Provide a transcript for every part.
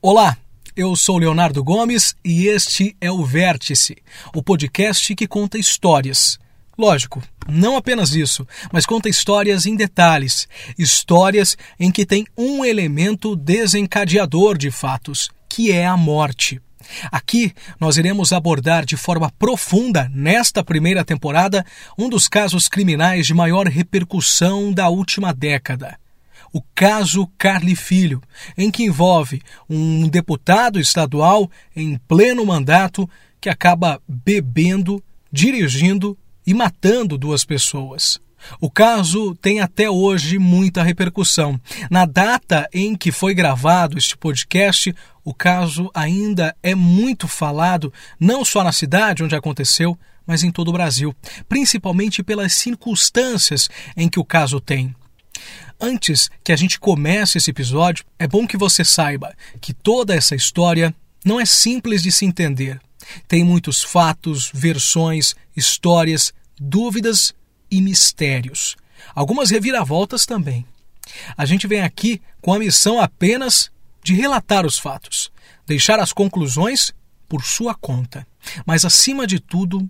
Olá, eu sou Leonardo Gomes e este é o Vértice, o podcast que conta histórias. Lógico, não apenas isso, mas conta histórias em detalhes, histórias em que tem um elemento desencadeador de fatos, que é a morte. Aqui nós iremos abordar de forma profunda, nesta primeira temporada, um dos casos criminais de maior repercussão da última década o caso Carli Filho, em que envolve um deputado estadual em pleno mandato que acaba bebendo, dirigindo e matando duas pessoas. O caso tem até hoje muita repercussão. Na data em que foi gravado este podcast, o caso ainda é muito falado, não só na cidade onde aconteceu, mas em todo o Brasil, principalmente pelas circunstâncias em que o caso tem. Antes que a gente comece esse episódio, é bom que você saiba que toda essa história não é simples de se entender. Tem muitos fatos, versões, histórias, dúvidas e mistérios. Algumas reviravoltas também. A gente vem aqui com a missão apenas de relatar os fatos, deixar as conclusões por sua conta. Mas, acima de tudo,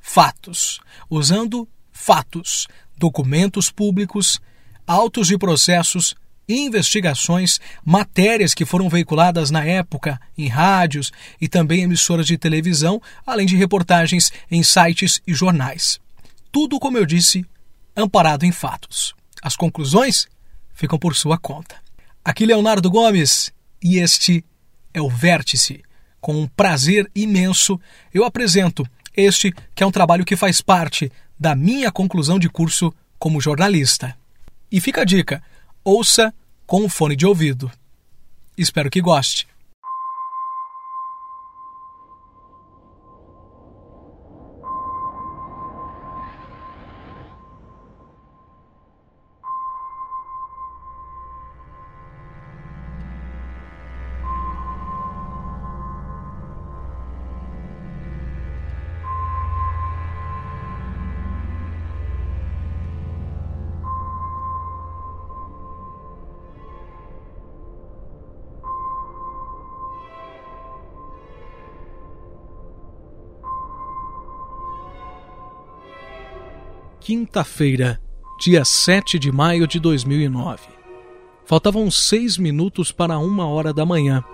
fatos. Usando fatos, documentos públicos autos de processos, investigações, matérias que foram veiculadas na época em rádios e também emissoras de televisão, além de reportagens em sites e jornais. Tudo, como eu disse, amparado em fatos. As conclusões ficam por sua conta. Aqui Leonardo Gomes e este é o Vértice. Com um prazer imenso, eu apresento este que é um trabalho que faz parte da minha conclusão de curso como jornalista. E fica a dica: ouça com o fone de ouvido. Espero que goste. Quinta-feira, dia 7 de maio de 2009. Faltavam seis minutos para uma hora da manhã.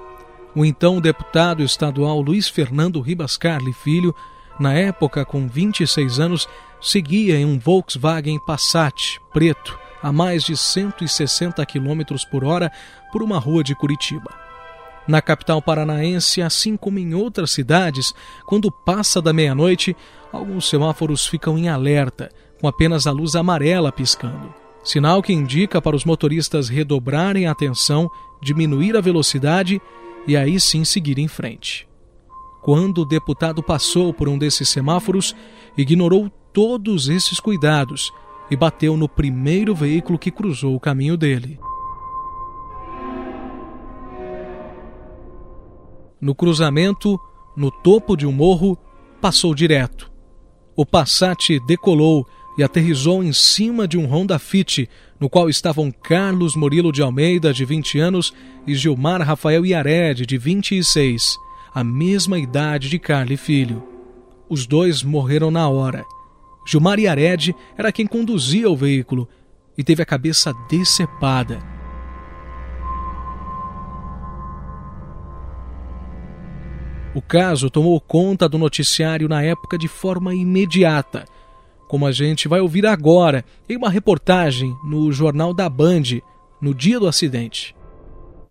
O então deputado estadual Luiz Fernando Ribas Carli Filho, na época com 26 anos, seguia em um Volkswagen Passat preto a mais de 160 km por hora por uma rua de Curitiba. Na capital paranaense, assim como em outras cidades, quando passa da meia-noite, alguns semáforos ficam em alerta, com apenas a luz amarela piscando. Sinal que indica para os motoristas redobrarem a atenção, diminuir a velocidade e aí sim seguir em frente. Quando o deputado passou por um desses semáforos, ignorou todos esses cuidados e bateu no primeiro veículo que cruzou o caminho dele. No cruzamento, no topo de um morro, passou direto. O Passat decolou e aterrizou em cima de um Honda Fit, no qual estavam Carlos Murilo de Almeida, de 20 anos, e Gilmar Rafael Iared, de 26, a mesma idade de Carly Filho. Os dois morreram na hora. Gilmar Iared era quem conduzia o veículo e teve a cabeça decepada. O caso tomou conta do noticiário na época de forma imediata como a gente vai ouvir agora em uma reportagem no Jornal da Band, no dia do acidente.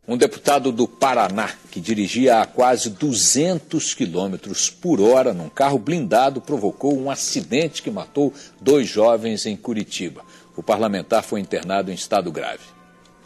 Um deputado do Paraná, que dirigia a quase 200 quilômetros por hora num carro blindado, provocou um acidente que matou dois jovens em Curitiba. O parlamentar foi internado em estado grave.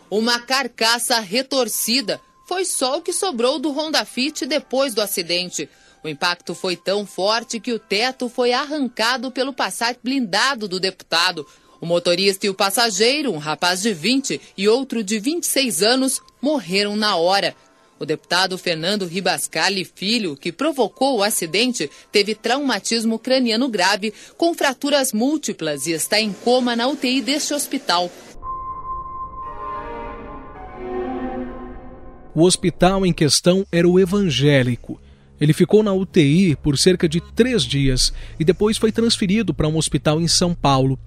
Uma carcaça retorcida foi só o que sobrou do Honda Fit depois do acidente. O impacto foi tão forte que o teto foi arrancado pelo Passat blindado do deputado. O motorista e o passageiro, um rapaz de 20 e outro de 26 anos, morreram na hora. O deputado Fernando Ribascali Filho, que provocou o acidente, teve traumatismo craniano grave, com fraturas múltiplas e está em coma na UTI deste hospital. O hospital em questão era o evangélico. Ele ficou na UTI por cerca de três dias e depois foi transferido para um hospital em São Paulo.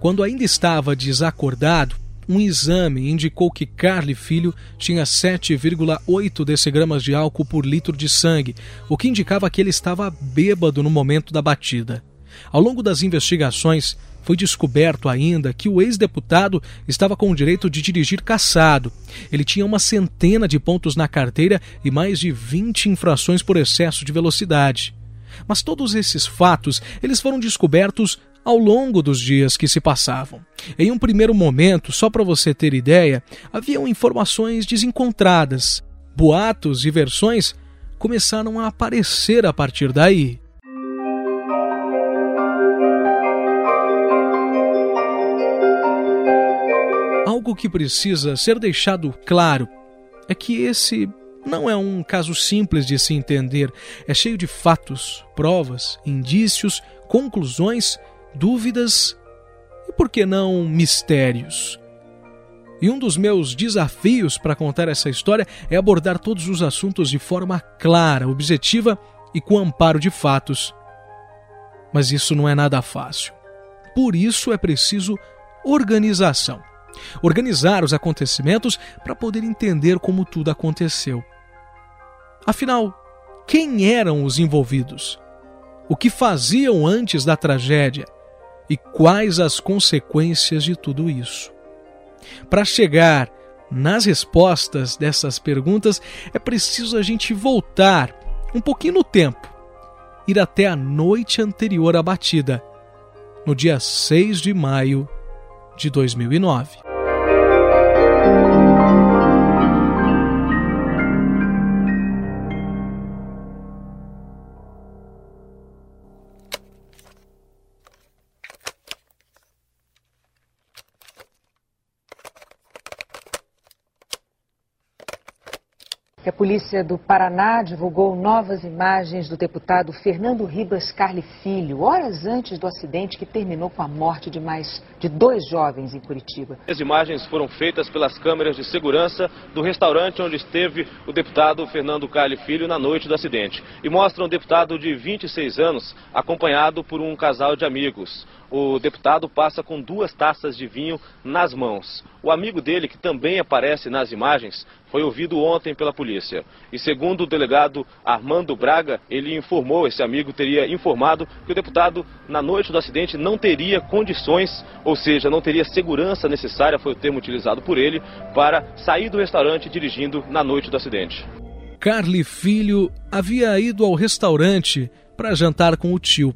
Quando ainda estava desacordado, um exame indicou que Carly Filho tinha 7,8 decigramas de álcool por litro de sangue, o que indicava que ele estava bêbado no momento da batida. Ao longo das investigações, foi descoberto ainda que o ex-deputado estava com o direito de dirigir caçado. Ele tinha uma centena de pontos na carteira e mais de 20 infrações por excesso de velocidade. Mas todos esses fatos, eles foram descobertos ao longo dos dias que se passavam. Em um primeiro momento, só para você ter ideia, haviam informações desencontradas. Boatos e versões começaram a aparecer a partir daí. Algo que precisa ser deixado claro é que esse não é um caso simples de se entender, é cheio de fatos, provas, indícios, conclusões, dúvidas e, por que não, mistérios. E um dos meus desafios para contar essa história é abordar todos os assuntos de forma clara, objetiva e com amparo de fatos. Mas isso não é nada fácil. Por isso é preciso organização organizar os acontecimentos para poder entender como tudo aconteceu. Afinal, quem eram os envolvidos? O que faziam antes da tragédia? E quais as consequências de tudo isso? Para chegar nas respostas dessas perguntas, é preciso a gente voltar um pouquinho no tempo, ir até a noite anterior à batida, no dia 6 de maio de 2009. Que a polícia do Paraná divulgou novas imagens do deputado Fernando Ribas Carli Filho, horas antes do acidente que terminou com a morte de mais de dois jovens em Curitiba. As imagens foram feitas pelas câmeras de segurança do restaurante onde esteve o deputado Fernando Carli Filho na noite do acidente e mostram o deputado de 26 anos acompanhado por um casal de amigos o deputado passa com duas taças de vinho nas mãos. O amigo dele, que também aparece nas imagens, foi ouvido ontem pela polícia. E segundo o delegado Armando Braga, ele informou, esse amigo teria informado que o deputado, na noite do acidente, não teria condições, ou seja, não teria segurança necessária, foi o termo utilizado por ele, para sair do restaurante dirigindo na noite do acidente. Carly Filho havia ido ao restaurante para jantar com o tio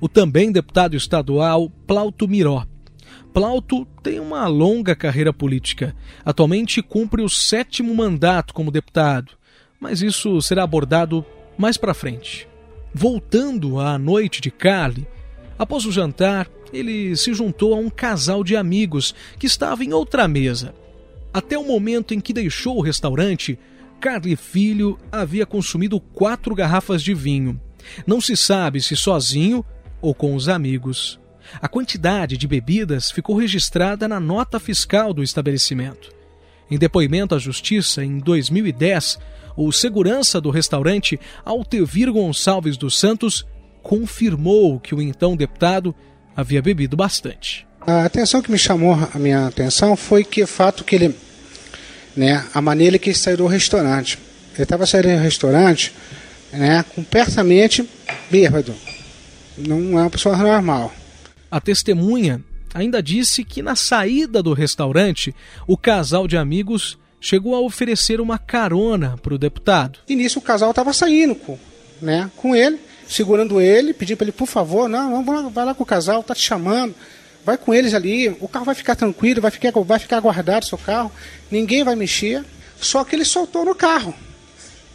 o também deputado estadual Plauto Miró. Plauto tem uma longa carreira política. Atualmente cumpre o sétimo mandato como deputado, mas isso será abordado mais para frente. Voltando à noite de Carly, após o jantar, ele se juntou a um casal de amigos que estava em outra mesa. Até o momento em que deixou o restaurante, Carly Filho havia consumido quatro garrafas de vinho. Não se sabe se sozinho ou com os amigos. A quantidade de bebidas ficou registrada na nota fiscal do estabelecimento. Em depoimento à Justiça, em 2010, o segurança do restaurante, Altevir Gonçalves dos Santos, confirmou que o então deputado havia bebido bastante. A atenção que me chamou a minha atenção foi que o fato que ele, né, a maneira que ele saiu do restaurante. Ele estava saindo do restaurante, né, completamente bêbado não é uma pessoa normal. A testemunha ainda disse que na saída do restaurante, o casal de amigos chegou a oferecer uma carona para o deputado. E nisso o casal estava saindo com, né, com ele, segurando ele, pedindo para ele, por favor, não, vamos lá, vai lá com o casal, tá te chamando, vai com eles ali, o carro vai ficar tranquilo, vai ficar, vai ficar guardado seu carro, ninguém vai mexer. Só que ele soltou no carro.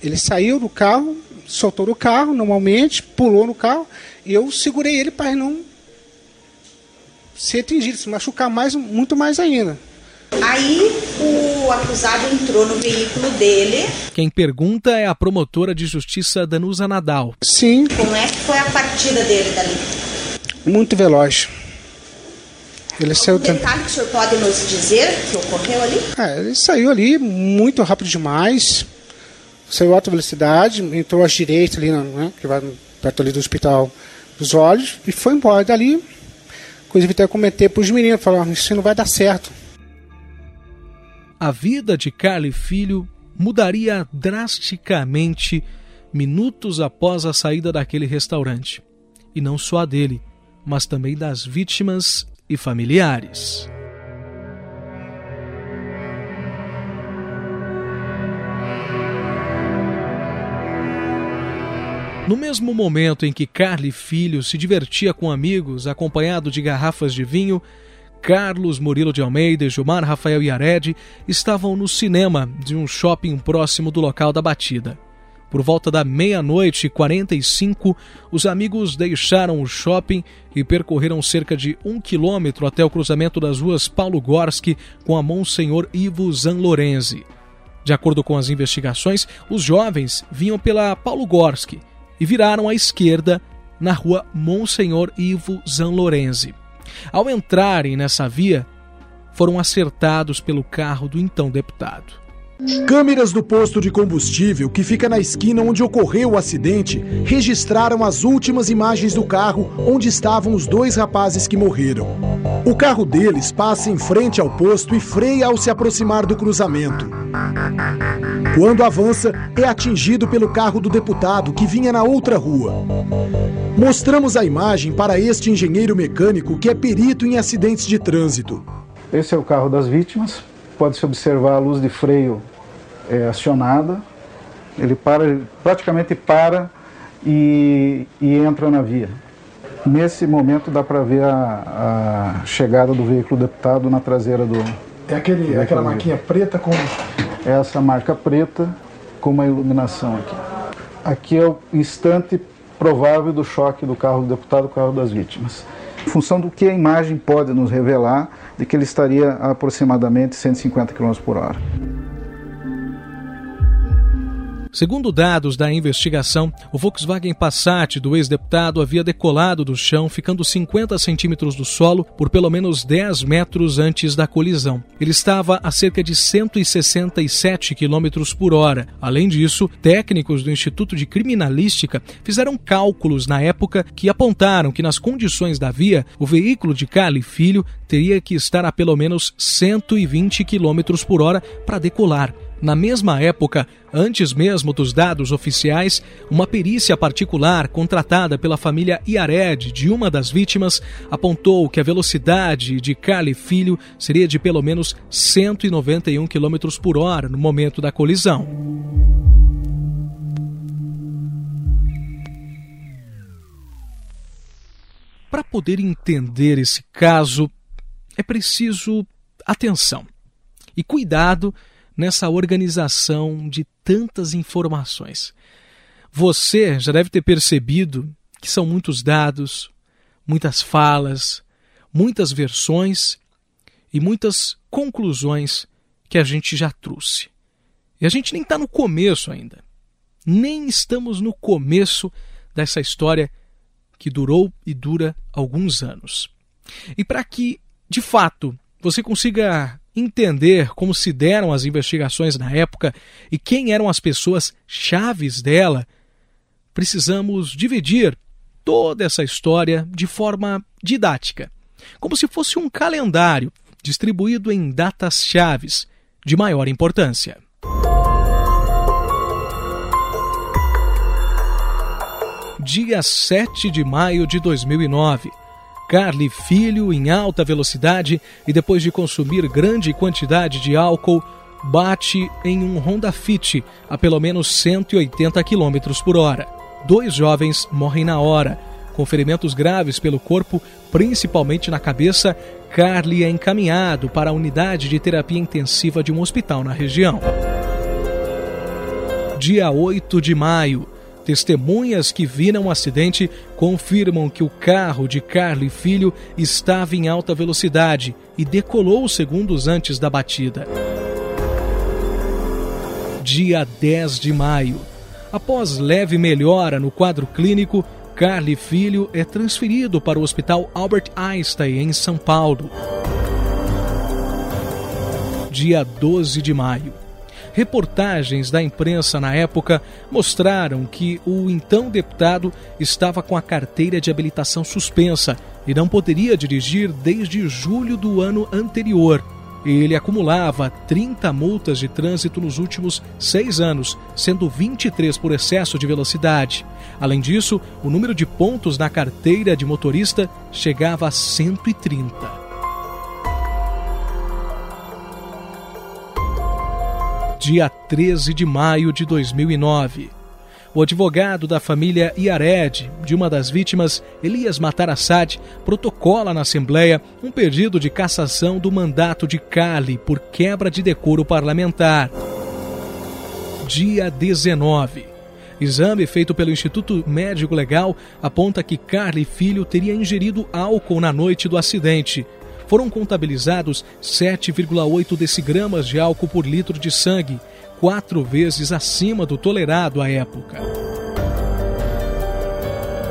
Ele saiu do carro, soltou do carro, normalmente, pulou no carro, e eu segurei ele para não ser atingido, se machucar mais, muito mais ainda. Aí o acusado entrou no veículo dele. Quem pergunta é a promotora de justiça Danusa Nadal. Sim. Como é que foi a partida dele dali? Muito veloz. Ele saiu O detalhe que o senhor pode nos dizer que ocorreu ali? É, ele saiu ali muito rápido demais, saiu a alta velocidade, entrou à direita ali, né, que vai perto ali do hospital dos olhos, e foi embora dali. Inclusive até comentei para os meninos, falaram, isso não vai dar certo. A vida de Carly Filho mudaria drasticamente minutos após a saída daquele restaurante. E não só a dele, mas também das vítimas e familiares. No mesmo momento em que Carly Filho se divertia com amigos, acompanhado de garrafas de vinho, Carlos Murilo de Almeida e Gilmar Rafael Iared estavam no cinema de um shopping próximo do local da batida. Por volta da meia-noite e 45, os amigos deixaram o shopping e percorreram cerca de um quilômetro até o cruzamento das ruas Paulo Gorski com a Monsenhor Ivo Zanlorenzi. De acordo com as investigações, os jovens vinham pela Paulo Gorski e viraram à esquerda na rua Monsenhor Ivo Zanlorenzi. Ao entrarem nessa via, foram acertados pelo carro do então deputado. Câmeras do posto de combustível, que fica na esquina onde ocorreu o acidente, registraram as últimas imagens do carro onde estavam os dois rapazes que morreram. O carro deles passa em frente ao posto e freia ao se aproximar do cruzamento. Quando avança, é atingido pelo carro do deputado que vinha na outra rua. Mostramos a imagem para este engenheiro mecânico que é perito em acidentes de trânsito. Esse é o carro das vítimas. Pode-se observar a luz de freio é, acionada. Ele para, praticamente para e, e entra na via. Nesse momento dá para ver a, a, chegada do veículo deputado na traseira do. É aquele, do aquela marquinha preta com. Essa marca preta com uma iluminação aqui. Aqui é o instante provável do choque do carro do deputado com o carro das vítimas. Em função do que a imagem pode nos revelar, de que ele estaria a aproximadamente 150 km por hora. Segundo dados da investigação, o Volkswagen Passat do ex-deputado havia decolado do chão, ficando 50 centímetros do solo por pelo menos 10 metros antes da colisão. Ele estava a cerca de 167 km por hora. Além disso, técnicos do Instituto de Criminalística fizeram cálculos na época que apontaram que, nas condições da via, o veículo de Cali Filho teria que estar a pelo menos 120 km por hora para decolar. Na mesma época, antes mesmo dos dados oficiais, uma perícia particular contratada pela família Iared de uma das vítimas apontou que a velocidade de Cali Filho seria de pelo menos 191 km por hora no momento da colisão. Para poder entender esse caso, é preciso atenção e cuidado nessa organização de tantas informações. Você já deve ter percebido que são muitos dados, muitas falas, muitas versões e muitas conclusões que a gente já trouxe. E a gente nem está no começo ainda. Nem estamos no começo dessa história que durou e dura alguns anos. E para que, de fato, você consiga entender como se deram as investigações na época e quem eram as pessoas chaves dela, precisamos dividir toda essa história de forma didática, como se fosse um calendário distribuído em datas chaves de maior importância. Dia 7 de maio de 2009 Carly Filho, em alta velocidade e depois de consumir grande quantidade de álcool, bate em um Honda Fit a pelo menos 180 km por hora. Dois jovens morrem na hora. Com ferimentos graves pelo corpo, principalmente na cabeça, Carly é encaminhado para a unidade de terapia intensiva de um hospital na região. Dia 8 de maio, Testemunhas que viram o acidente confirmam que o carro de Carly Filho estava em alta velocidade e decolou segundos antes da batida. Dia 10 de maio. Após leve melhora no quadro clínico, Carly Filho é transferido para o Hospital Albert Einstein, em São Paulo. Dia 12 de maio. Reportagens da imprensa na época mostraram que o então deputado estava com a carteira de habilitação suspensa e não poderia dirigir desde julho do ano anterior. Ele acumulava 30 multas de trânsito nos últimos seis anos, sendo 23 por excesso de velocidade. Além disso, o número de pontos na carteira de motorista chegava a 130. Dia 13 de maio de 2009. O advogado da família Iared, de uma das vítimas, Elias Matarassad, protocola na Assembleia um pedido de cassação do mandato de Cali por quebra de decoro parlamentar. Dia 19. Exame feito pelo Instituto Médico Legal aponta que Carly Filho teria ingerido álcool na noite do acidente. Foram contabilizados 7,8 decigramas de álcool por litro de sangue quatro vezes acima do tolerado à época.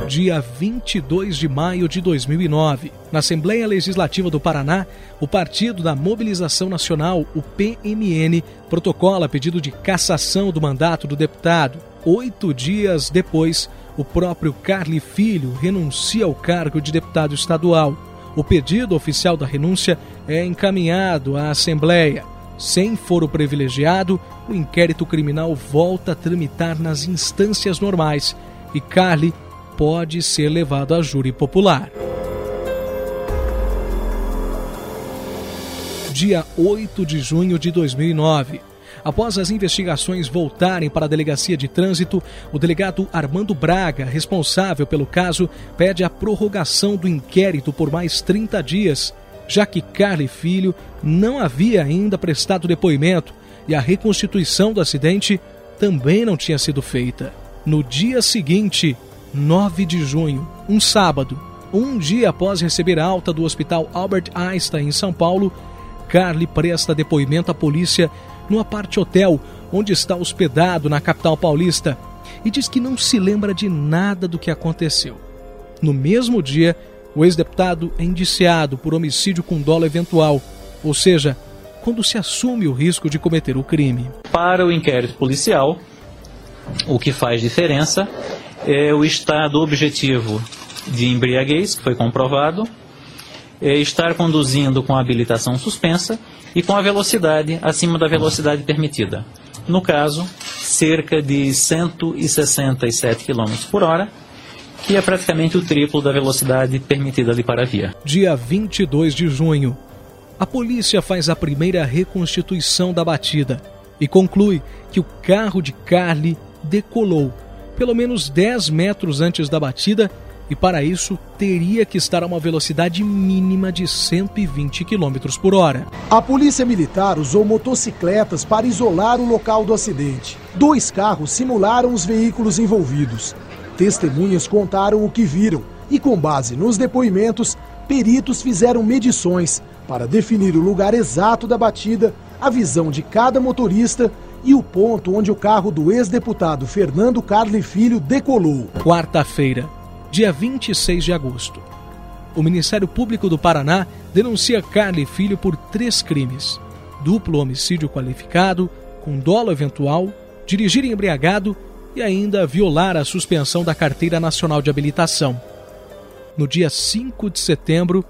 Dia 22 de maio de 2009, na Assembleia Legislativa do Paraná, o Partido da Mobilização Nacional, o PMN, protocola pedido de cassação do mandato do deputado. Oito dias depois, o próprio Carli Filho renuncia ao cargo de deputado estadual. O pedido oficial da renúncia é encaminhado à Assembleia. Sem foro privilegiado, o inquérito criminal volta a tramitar nas instâncias normais e Carly pode ser levado a júri popular. Dia 8 de junho de 2009. Após as investigações voltarem para a Delegacia de Trânsito, o delegado Armando Braga, responsável pelo caso, pede a prorrogação do inquérito por mais 30 dias já que Carly Filho não havia ainda prestado depoimento e a reconstituição do acidente também não tinha sido feita. No dia seguinte, 9 de junho, um sábado, um dia após receber alta do Hospital Albert Einstein em São Paulo, Carly presta depoimento à polícia no aparte hotel onde está hospedado na capital paulista e diz que não se lembra de nada do que aconteceu. No mesmo dia, o ex-deputado é indiciado por homicídio com dolo eventual, ou seja, quando se assume o risco de cometer o crime. Para o inquérito policial, o que faz diferença é o estado objetivo de embriaguez, que foi comprovado, estar conduzindo com a habilitação suspensa e com a velocidade acima da velocidade permitida. No caso, cerca de 167 km por hora, que é praticamente o triplo da velocidade permitida ali para a via. Dia 22 de junho, a polícia faz a primeira reconstituição da batida e conclui que o carro de Carly decolou pelo menos 10 metros antes da batida e para isso teria que estar a uma velocidade mínima de 120 km por hora. A polícia militar usou motocicletas para isolar o local do acidente. Dois carros simularam os veículos envolvidos. Testemunhas contaram o que viram e, com base nos depoimentos, peritos fizeram medições para definir o lugar exato da batida, a visão de cada motorista e o ponto onde o carro do ex-deputado Fernando Carli Filho decolou. Quarta-feira, dia 26 de agosto. O Ministério Público do Paraná denuncia Carli Filho por três crimes: duplo homicídio qualificado, com dolo eventual, dirigir embriagado e ainda violar a suspensão da Carteira Nacional de Habilitação. No dia 5 de setembro,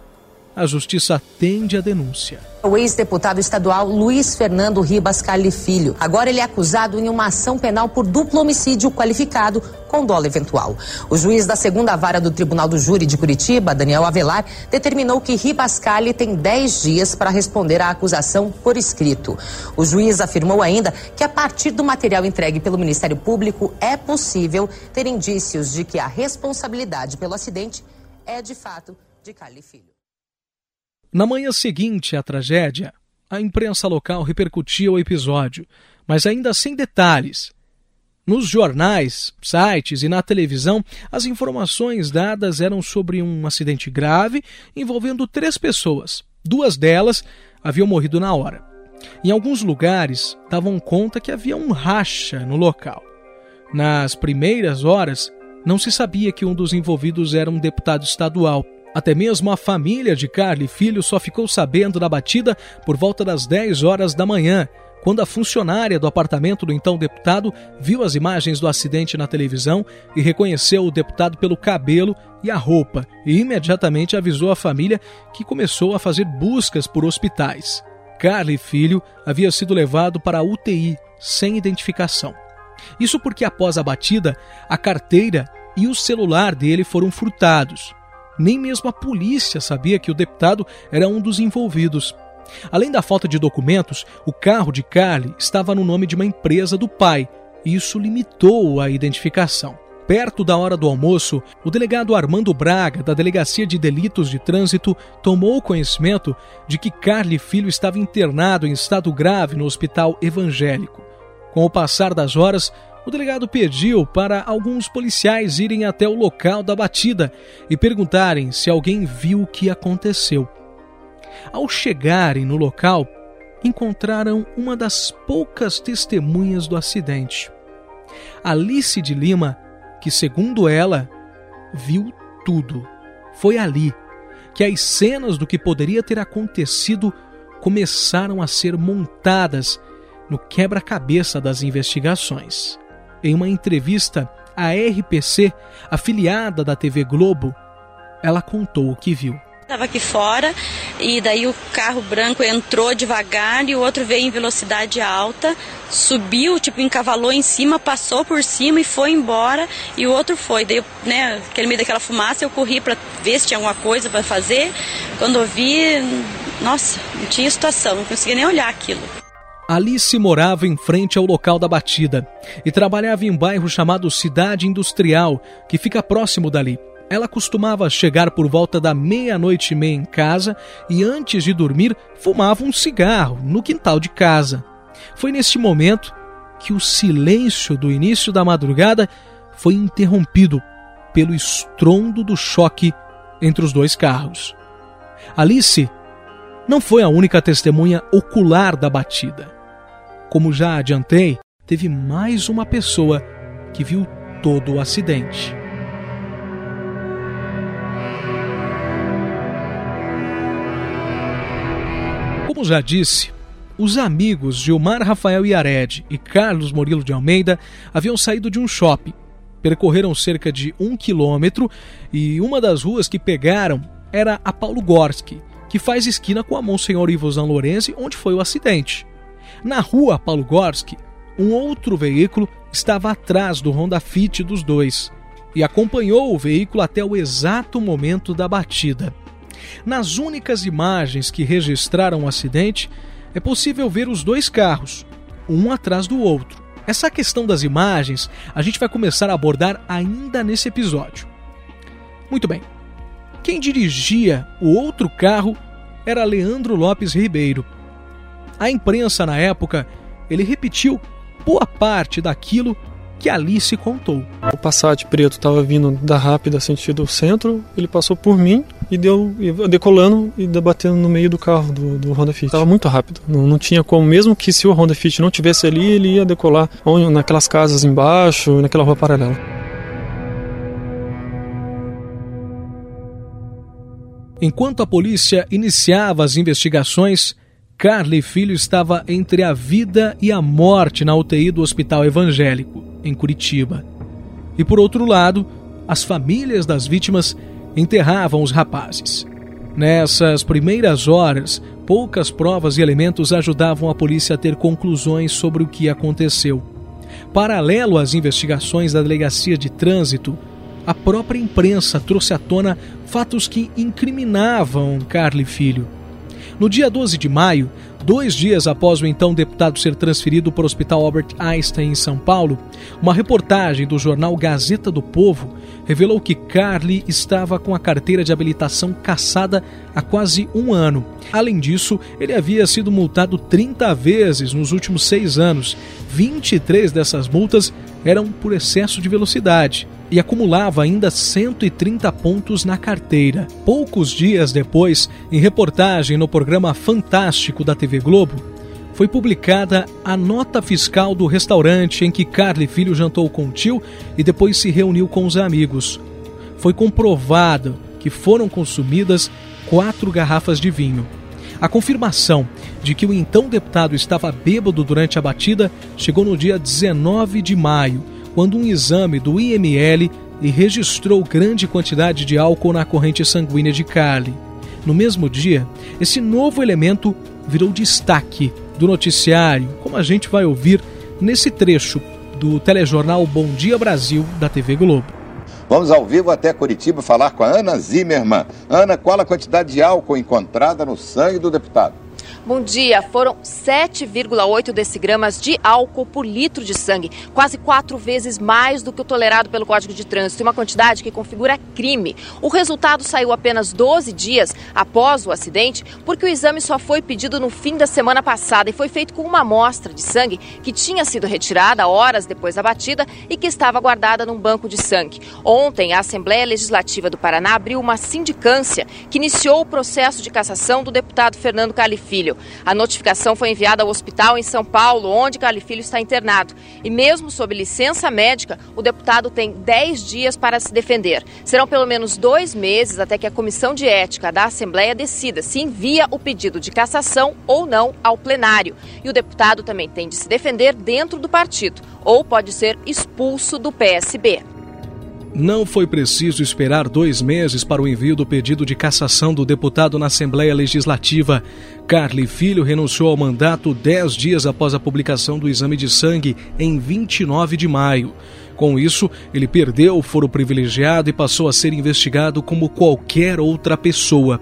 a Justiça atende a denúncia. O ex-deputado estadual Luiz Fernando Ribas Cali Filho. Agora ele é acusado em uma ação penal por duplo homicídio qualificado com dolo eventual. O juiz da segunda vara do Tribunal do Júri de Curitiba, Daniel Avelar, determinou que Ribas Cali tem 10 dias para responder à acusação por escrito. O juiz afirmou ainda que a partir do material entregue pelo Ministério Público é possível ter indícios de que a responsabilidade pelo acidente é de fato de Cali Filho. Na manhã seguinte à tragédia, a imprensa local repercutia o episódio, mas ainda sem detalhes. Nos jornais, sites e na televisão, as informações dadas eram sobre um acidente grave envolvendo três pessoas. Duas delas haviam morrido na hora. Em alguns lugares, davam conta que havia um racha no local. Nas primeiras horas, não se sabia que um dos envolvidos era um deputado estadual. Até mesmo a família de Carly Filho só ficou sabendo da batida por volta das 10 horas da manhã, quando a funcionária do apartamento do então deputado viu as imagens do acidente na televisão e reconheceu o deputado pelo cabelo e a roupa, e imediatamente avisou a família que começou a fazer buscas por hospitais. Carly Filho havia sido levado para a UTI sem identificação. Isso porque após a batida, a carteira e o celular dele foram furtados. Nem mesmo a polícia sabia que o deputado era um dos envolvidos. Além da falta de documentos, o carro de Carly estava no nome de uma empresa do pai, e isso limitou a identificação. Perto da hora do almoço, o delegado Armando Braga, da Delegacia de Delitos de Trânsito, tomou conhecimento de que Carly Filho estava internado em estado grave no hospital evangélico. Com o passar das horas, o delegado pediu para alguns policiais irem até o local da batida e perguntarem se alguém viu o que aconteceu. Ao chegarem no local, encontraram uma das poucas testemunhas do acidente. Alice de Lima, que, segundo ela, viu tudo. Foi ali que as cenas do que poderia ter acontecido começaram a ser montadas no quebra-cabeça das investigações. Em uma entrevista à RPC, afiliada da TV Globo, ela contou o que viu. Estava aqui fora e daí o carro branco entrou devagar e o outro veio em velocidade alta, subiu, tipo, encavalou em cima, passou por cima e foi embora e o outro foi. Daí, né, aquele meio daquela fumaça, eu corri para ver se tinha alguma coisa para fazer. Quando eu vi, nossa, não tinha situação, não conseguia nem olhar aquilo. Alice morava em frente ao local da batida e trabalhava em um bairro chamado Cidade Industrial, que fica próximo dali. Ela costumava chegar por volta da meia-noite e meia em casa e, antes de dormir, fumava um cigarro no quintal de casa. Foi neste momento que o silêncio do início da madrugada foi interrompido pelo estrondo do choque entre os dois carros. Alice não foi a única testemunha ocular da batida. Como já adiantei, teve mais uma pessoa que viu todo o acidente. Como já disse, os amigos Gilmar Rafael Iared e Carlos Murilo de Almeida haviam saído de um shopping. Percorreram cerca de um quilômetro e uma das ruas que pegaram era a Paulo Gorski, que faz esquina com a Monsenhor Ivo Zanlorenzi, onde foi o acidente. Na rua Paulo Gorski, um outro veículo estava atrás do Honda Fit dos dois e acompanhou o veículo até o exato momento da batida. Nas únicas imagens que registraram o acidente, é possível ver os dois carros, um atrás do outro. Essa questão das imagens a gente vai começar a abordar ainda nesse episódio. Muito bem. Quem dirigia o outro carro era Leandro Lopes Ribeiro. A imprensa na época, ele repetiu boa parte daquilo que Alice contou. O Passat preto estava vindo da rápida sentido centro, ele passou por mim e deu decolando e debatendo no meio do carro do, do Honda Fit. Estava muito rápido, não, não, tinha como, mesmo que se o Honda Fit não tivesse ali, ele ia decolar naquelas casas embaixo, naquela rua paralela. Enquanto a polícia iniciava as investigações, Carly Filho estava entre a vida e a morte na UTI do Hospital Evangélico, em Curitiba. E por outro lado, as famílias das vítimas enterravam os rapazes. Nessas primeiras horas, poucas provas e elementos ajudavam a polícia a ter conclusões sobre o que aconteceu. Paralelo às investigações da Delegacia de Trânsito, a própria imprensa trouxe à tona fatos que incriminavam Carly Filho no dia 12 de maio, dois dias após o então deputado ser transferido para o Hospital Albert Einstein em São Paulo, uma reportagem do jornal Gazeta do Povo revelou que Carly estava com a carteira de habilitação cassada há quase um ano. Além disso, ele havia sido multado 30 vezes nos últimos seis anos. 23 dessas multas eram por excesso de velocidade e acumulava ainda 130 pontos na carteira. Poucos dias depois, em reportagem no programa Fantástico da TV Globo, foi publicada a nota fiscal do restaurante em que Carly Filho jantou com o tio e depois se reuniu com os amigos. Foi comprovado que foram consumidas quatro garrafas de vinho. A confirmação de que o então deputado estava bêbado durante a batida chegou no dia 19 de maio, quando um exame do IML registrou grande quantidade de álcool na corrente sanguínea de Carly. No mesmo dia, esse novo elemento virou destaque do noticiário, como a gente vai ouvir nesse trecho do telejornal Bom Dia Brasil da TV Globo. Vamos ao vivo até Curitiba falar com a Ana Zimmermann. Ana, qual a quantidade de álcool encontrada no sangue do deputado? Bom dia. Foram 7,8 decigramas de álcool por litro de sangue, quase quatro vezes mais do que o tolerado pelo Código de Trânsito, uma quantidade que configura crime. O resultado saiu apenas 12 dias após o acidente, porque o exame só foi pedido no fim da semana passada e foi feito com uma amostra de sangue que tinha sido retirada horas depois da batida e que estava guardada num banco de sangue. Ontem, a Assembleia Legislativa do Paraná abriu uma sindicância que iniciou o processo de cassação do deputado Fernando Califilho. A notificação foi enviada ao hospital em São Paulo, onde Califilho está internado. E mesmo sob licença médica, o deputado tem 10 dias para se defender. Serão pelo menos dois meses até que a Comissão de Ética da Assembleia decida se envia o pedido de cassação ou não ao plenário. E o deputado também tem de se defender dentro do partido ou pode ser expulso do PSB. Não foi preciso esperar dois meses para o envio do pedido de cassação do deputado na Assembleia Legislativa. Carly Filho renunciou ao mandato dez dias após a publicação do exame de sangue em 29 de maio. Com isso, ele perdeu o foro privilegiado e passou a ser investigado como qualquer outra pessoa.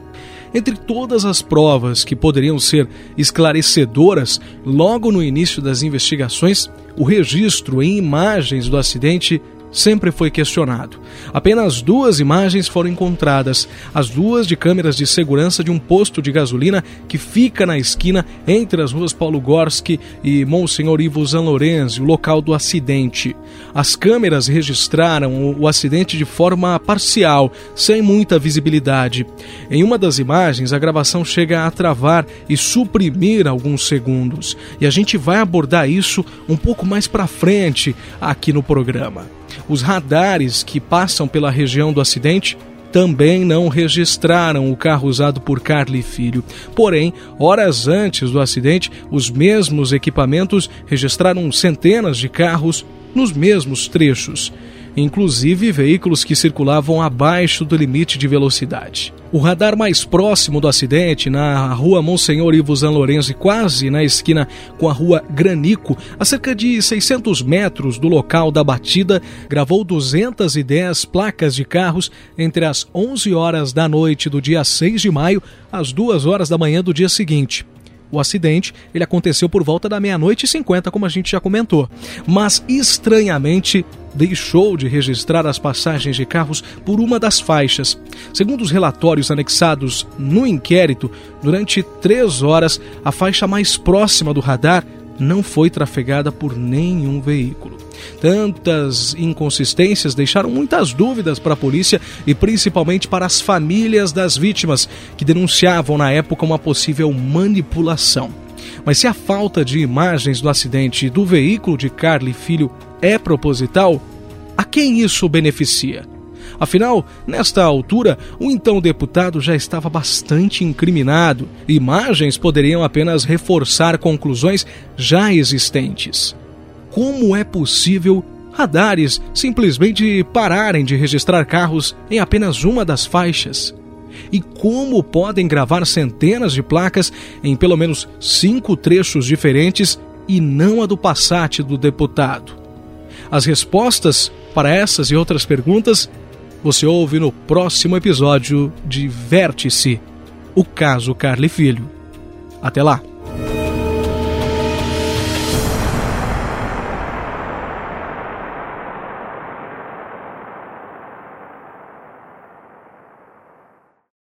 Entre todas as provas que poderiam ser esclarecedoras, logo no início das investigações, o registro em imagens do acidente sempre foi questionado. Apenas duas imagens foram encontradas, as duas de câmeras de segurança de um posto de gasolina que fica na esquina entre as ruas Paulo Gorski e Monsenhor Ivo Zanlorenzi, o local do acidente. As câmeras registraram o acidente de forma parcial, sem muita visibilidade. Em uma das imagens, a gravação chega a travar e suprimir alguns segundos. E a gente vai abordar isso um pouco mais para frente aqui no programa. Os radares que passam pela região do acidente também não registraram o carro usado por Carly Filho. Porém, horas antes do acidente, os mesmos equipamentos registraram centenas de carros nos mesmos trechos inclusive veículos que circulavam abaixo do limite de velocidade. O radar mais próximo do acidente, na rua Monsenhor Ivo Zanlorenzi, quase na esquina com a rua Granico, a cerca de 600 metros do local da batida, gravou 210 placas de carros entre as 11 horas da noite do dia 6 de maio às 2 horas da manhã do dia seguinte. O acidente ele aconteceu por volta da meia-noite e cinquenta, como a gente já comentou. Mas, estranhamente, deixou de registrar as passagens de carros por uma das faixas. Segundo os relatórios anexados no inquérito, durante três horas, a faixa mais próxima do radar não foi trafegada por nenhum veículo. Tantas inconsistências deixaram muitas dúvidas para a polícia e principalmente para as famílias das vítimas, que denunciavam na época uma possível manipulação. Mas se a falta de imagens do acidente do veículo de Carly Filho é proposital, a quem isso beneficia? Afinal, nesta altura, o então deputado já estava bastante incriminado. Imagens poderiam apenas reforçar conclusões já existentes. Como é possível radares simplesmente pararem de registrar carros em apenas uma das faixas? E como podem gravar centenas de placas em pelo menos cinco trechos diferentes e não a do Passat do deputado? As respostas para essas e outras perguntas você ouve no próximo episódio de Vértice, o caso Carly Filho. Até lá!